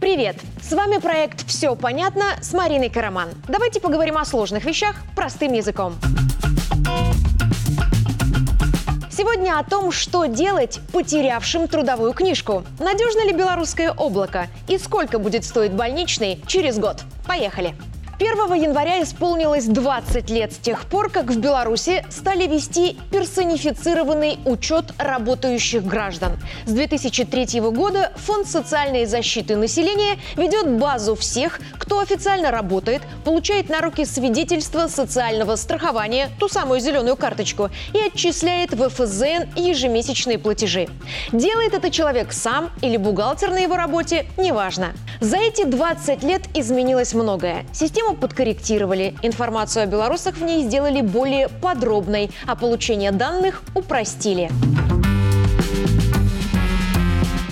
Привет! С вами проект «Все понятно» с Мариной Караман. Давайте поговорим о сложных вещах простым языком. Сегодня о том, что делать потерявшим трудовую книжку. Надежно ли белорусское облако? И сколько будет стоить больничный через год? Поехали! 1 января исполнилось 20 лет с тех пор, как в Беларуси стали вести персонифицированный учет работающих граждан. С 2003 года Фонд социальной защиты населения ведет базу всех, кто официально работает, получает на руки свидетельство социального страхования, ту самую зеленую карточку, и отчисляет в ФЗН ежемесячные платежи. Делает это человек сам или бухгалтер на его работе, неважно. За эти 20 лет изменилось многое. Система Систему подкорректировали, информацию о белорусах в ней сделали более подробной, а получение данных упростили.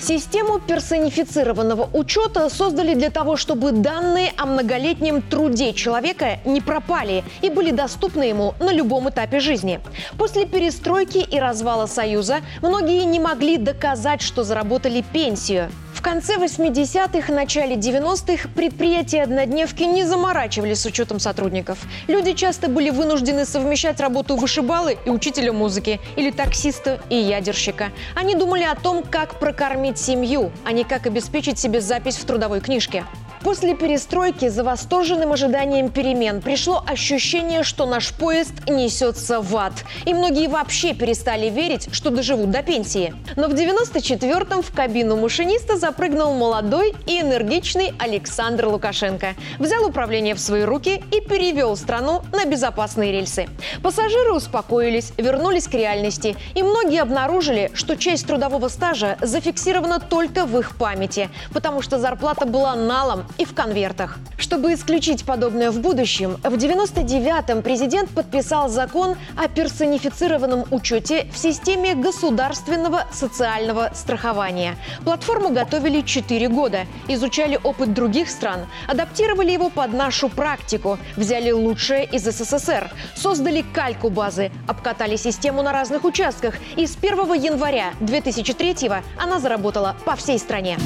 Систему персонифицированного учета создали для того, чтобы данные о многолетнем труде человека не пропали и были доступны ему на любом этапе жизни. После перестройки и развала Союза многие не могли доказать, что заработали пенсию. В конце 80-х, начале 90-х предприятия однодневки не заморачивались с учетом сотрудников. Люди часто были вынуждены совмещать работу вышибалы и учителя музыки, или таксиста и ядерщика. Они думали о том, как прокормить семью, а не как обеспечить себе запись в трудовой книжке. После перестройки за восторженным ожиданием перемен пришло ощущение, что наш поезд несется в ад. И многие вообще перестали верить, что доживут до пенсии. Но в 94-м в кабину машиниста запрыгнул молодой и энергичный Александр Лукашенко. Взял управление в свои руки и перевел страну на безопасные рельсы. Пассажиры успокоились, вернулись к реальности. И многие обнаружили, что часть трудового стажа зафиксирована только в их памяти, потому что зарплата была налом и в конвертах. Чтобы исключить подобное в будущем, в 99-м президент подписал закон о персонифицированном учете в системе государственного социального страхования. Платформу готовили 4 года, изучали опыт других стран, адаптировали его под нашу практику, взяли лучшее из СССР, создали кальку базы, обкатали систему на разных участках и с 1 января 2003 она заработала по всей стране.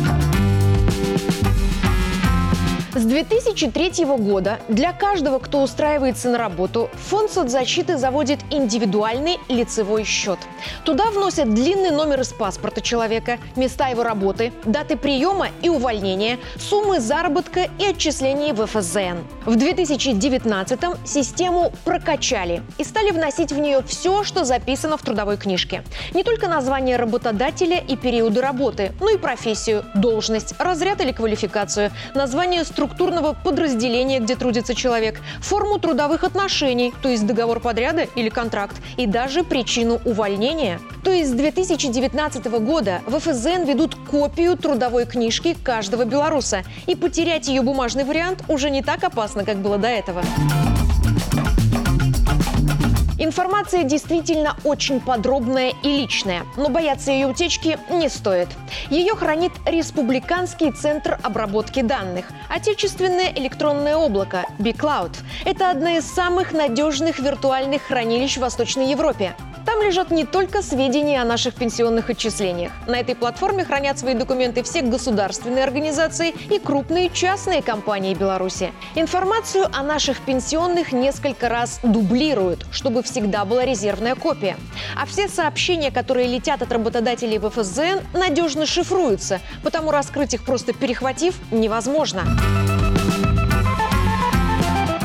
С 2003 года для каждого, кто устраивается на работу, Фонд соцзащиты заводит индивидуальный лицевой счет. Туда вносят длинный номер из паспорта человека, места его работы, даты приема и увольнения, суммы заработка и отчислений в ФСЗН. В 2019-м систему прокачали и стали вносить в нее все, что записано в трудовой книжке. Не только название работодателя и периоды работы, но и профессию, должность, разряд или квалификацию, название структуры структурного подразделения, где трудится человек, форму трудовых отношений, то есть договор подряда или контракт, и даже причину увольнения. То есть с 2019 года в ФСЗН ведут копию трудовой книжки каждого белоруса. И потерять ее бумажный вариант уже не так опасно, как было до этого. Информация действительно очень подробная и личная, но бояться ее утечки не стоит. Ее хранит Республиканский центр обработки данных, отечественное электронное облако BigCloud. Это одна из самых надежных виртуальных хранилищ в Восточной Европе. Там лежат не только сведения о наших пенсионных отчислениях. На этой платформе хранят свои документы все государственные организации и крупные частные компании Беларуси. Информацию о наших пенсионных несколько раз дублируют, чтобы всегда была резервная копия. А все сообщения, которые летят от работодателей в ФСЗН, надежно шифруются, потому раскрыть их просто перехватив невозможно.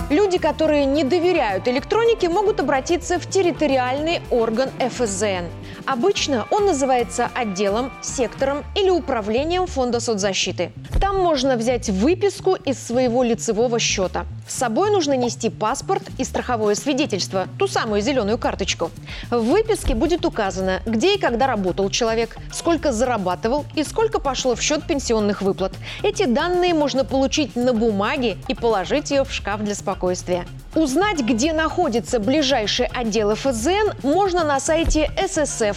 Люди, которые не доверяют электронике, могут обратиться в территориальный орган ФСЗН. Обычно он называется отделом, сектором или управлением Фонда соцзащиты. Там можно взять выписку из своего лицевого счета. С собой нужно нести паспорт и страховое свидетельство, ту самую зеленую карточку. В выписке будет указано, где и когда работал человек, сколько зарабатывал и сколько пошло в счет пенсионных выплат. Эти данные можно получить на бумаге и положить ее в шкаф для спокойствия. Узнать, где находится ближайший отдел ФСЗН, можно на сайте ssf.gov.by.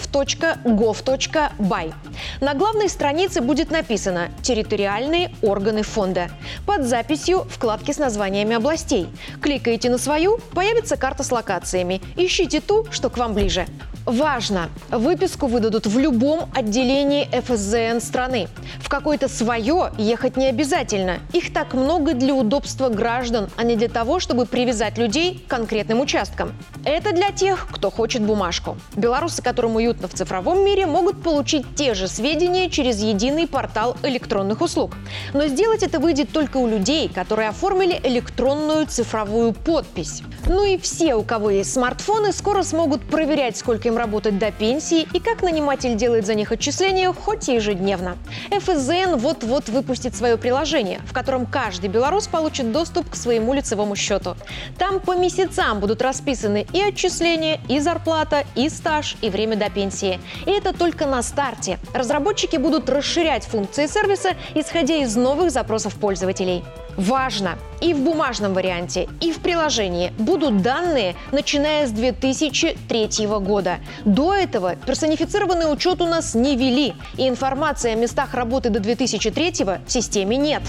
На главной странице будет написано «Территориальные органы фонда» под записью вкладки с названиями областей. Кликаете на свою, появится карта с локациями. Ищите ту, что к вам ближе. Важно! Выписку выдадут в любом отделении ФСЗН страны. В какое-то свое ехать не обязательно. Их так много для удобства граждан, а не для того, чтобы привязать людей к конкретным участкам. Это для тех, кто хочет бумажку. Белорусы, которым уютно в цифровом мире, могут получить те же сведения через единый портал электронных услуг. Но сделать это выйдет только у людей, которые оформили электронную цифровую подпись. Ну и все, у кого есть смартфоны, скоро смогут проверять, сколько им работать до пенсии и как наниматель делает за них отчисления хоть и ежедневно. ФСЗН вот-вот выпустит свое приложение, в котором каждый белорус получит доступ к своему лицевому счету. Там по месяцам будут расписаны и отчисления, и зарплата, и стаж, и время до пенсии. И это только на старте. Разработчики будут расширять функции сервиса, исходя из новых запросов пользователей. Важно! И в бумажном варианте, и в приложении будут данные, начиная с 2003 года. До этого персонифицированный учет у нас не вели, и информации о местах работы до 2003 в системе нет.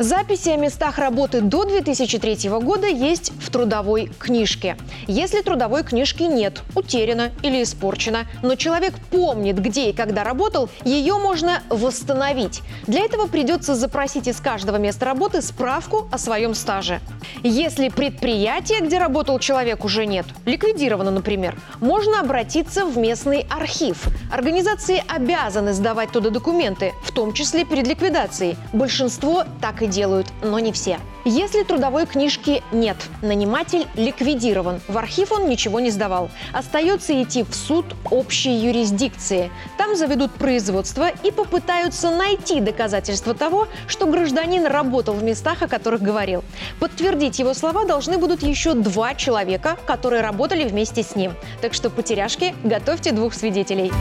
Записи о местах работы до 2003 года есть в трудовой книжке. Если трудовой книжки нет, утеряна или испорчена, но человек помнит, где и когда работал, ее можно восстановить. Для этого придется запросить из каждого места работы справку о своем стаже. Если предприятие, где работал человек, уже нет, ликвидировано, например, можно обратиться в местный архив. Организации обязаны сдавать туда документы, в том числе перед ликвидацией. Большинство так и делают, но не все. Если трудовой книжки нет, наниматель ликвидирован. В архив он ничего не сдавал. Остается идти в суд общей юрисдикции. Там заведут производство и попытаются найти доказательства того, что гражданин работал в местах, о которых говорил. Подтвердить его слова должны будут еще два человека, которые работали вместе с ним. Так что, потеряшки, готовьте двух свидетелей.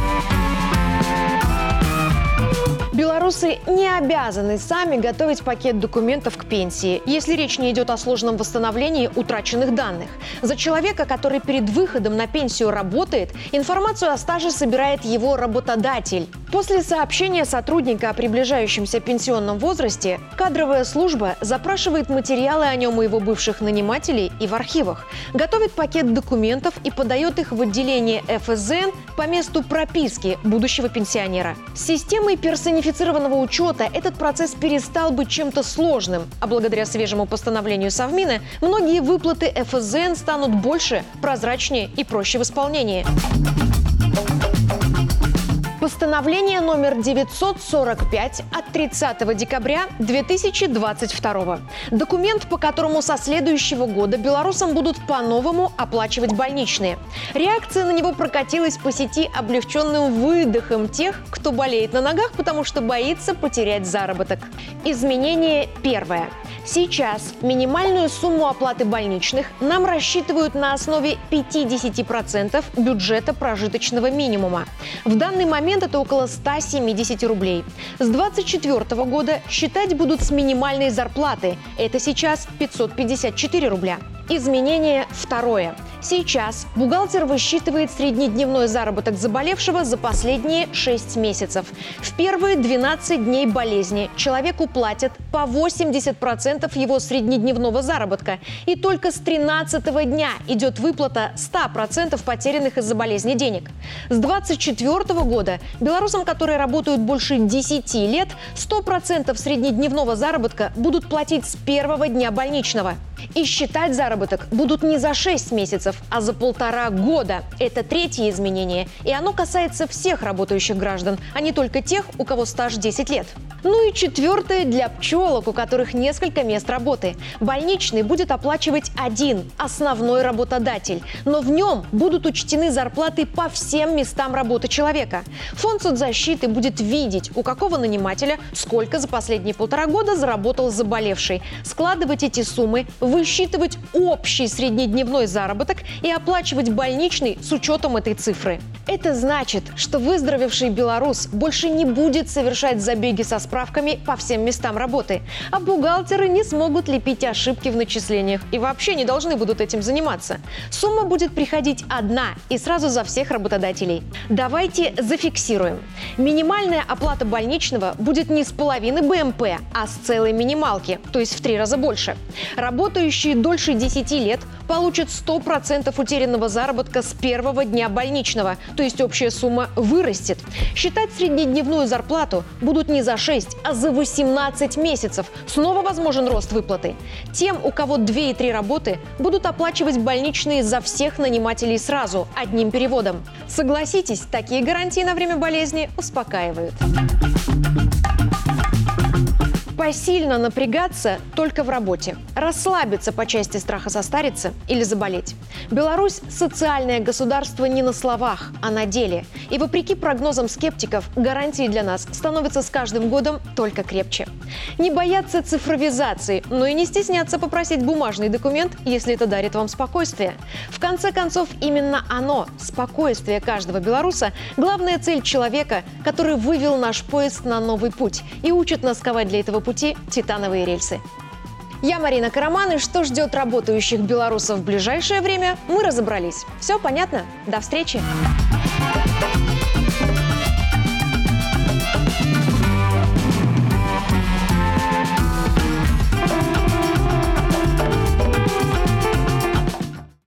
Белорусы не обязаны сами готовить пакет документов к пенсии, если речь не идет о сложном восстановлении утраченных данных. За человека, который перед выходом на пенсию работает, информацию о стаже собирает его работодатель. После сообщения сотрудника о приближающемся пенсионном возрасте, кадровая служба запрашивает материалы о нем и его бывших нанимателей и в архивах, готовит пакет документов и подает их в отделение ФСЗН по месту прописки будущего пенсионера. Системой персонификации унифицированного учета этот процесс перестал быть чем-то сложным, а благодаря свежему постановлению Совмина многие выплаты ФСЗН станут больше, прозрачнее и проще в исполнении. Постановление номер 945 от 30 декабря 2022. Документ, по которому со следующего года белорусам будут по-новому оплачивать больничные. Реакция на него прокатилась по сети облегченным выдохом тех, кто болеет на ногах, потому что боится потерять заработок. Изменение первое. Сейчас минимальную сумму оплаты больничных нам рассчитывают на основе 50% бюджета прожиточного минимума. В данный момент это около 170 рублей. С 2024 года считать будут с минимальной зарплаты. Это сейчас 554 рубля. Изменение второе. Сейчас бухгалтер высчитывает среднедневной заработок заболевшего за последние 6 месяцев. В первые 12 дней болезни человеку платят по 80% его среднедневного заработка. И только с 13 дня идет выплата 100% потерянных из-за болезни денег. С 24 года белорусам, которые работают больше 10 лет, 100% среднедневного заработка будут платить с первого дня больничного. И считать заработок будут не за 6 месяцев, а за полтора года. Это третье изменение, и оно касается всех работающих граждан, а не только тех, у кого стаж 10 лет. Ну и четвертое для пчелок, у которых несколько мест работы. Больничный будет оплачивать один, основной работодатель. Но в нем будут учтены зарплаты по всем местам работы человека. Фонд соцзащиты будет видеть, у какого нанимателя сколько за последние полтора года заработал заболевший, складывать эти суммы, высчитывать общий среднедневной заработок и оплачивать больничный с учетом этой цифры. Это значит, что выздоровевший белорус больше не будет совершать забеги со справками по всем местам работы, а бухгалтеры не смогут лепить ошибки в начислениях и вообще не должны будут этим заниматься. Сумма будет приходить одна и сразу за всех работодателей. Давайте зафиксируем. Минимальная оплата больничного будет не с половины БМП, а с целой минималки, то есть в три раза больше. Работа работающие дольше 10 лет получат 100% утерянного заработка с первого дня больничного, то есть общая сумма вырастет. Считать среднедневную зарплату будут не за 6, а за 18 месяцев. Снова возможен рост выплаты. Тем, у кого 2 и 3 работы, будут оплачивать больничные за всех нанимателей сразу, одним переводом. Согласитесь, такие гарантии на время болезни успокаивают. Посильно напрягаться только в работе. Расслабиться по части страха состариться или заболеть. Беларусь – социальное государство не на словах, а на деле. И вопреки прогнозам скептиков, гарантии для нас становятся с каждым годом только крепче. Не бояться цифровизации, но и не стесняться попросить бумажный документ, если это дарит вам спокойствие. В конце концов, именно оно, спокойствие каждого белоруса, главная цель человека, который вывел наш поезд на новый путь и учит нас ковать для этого пути титановые рельсы. Я Марина Караман, и что ждет работающих белорусов в ближайшее время, мы разобрались. Все понятно? До встречи!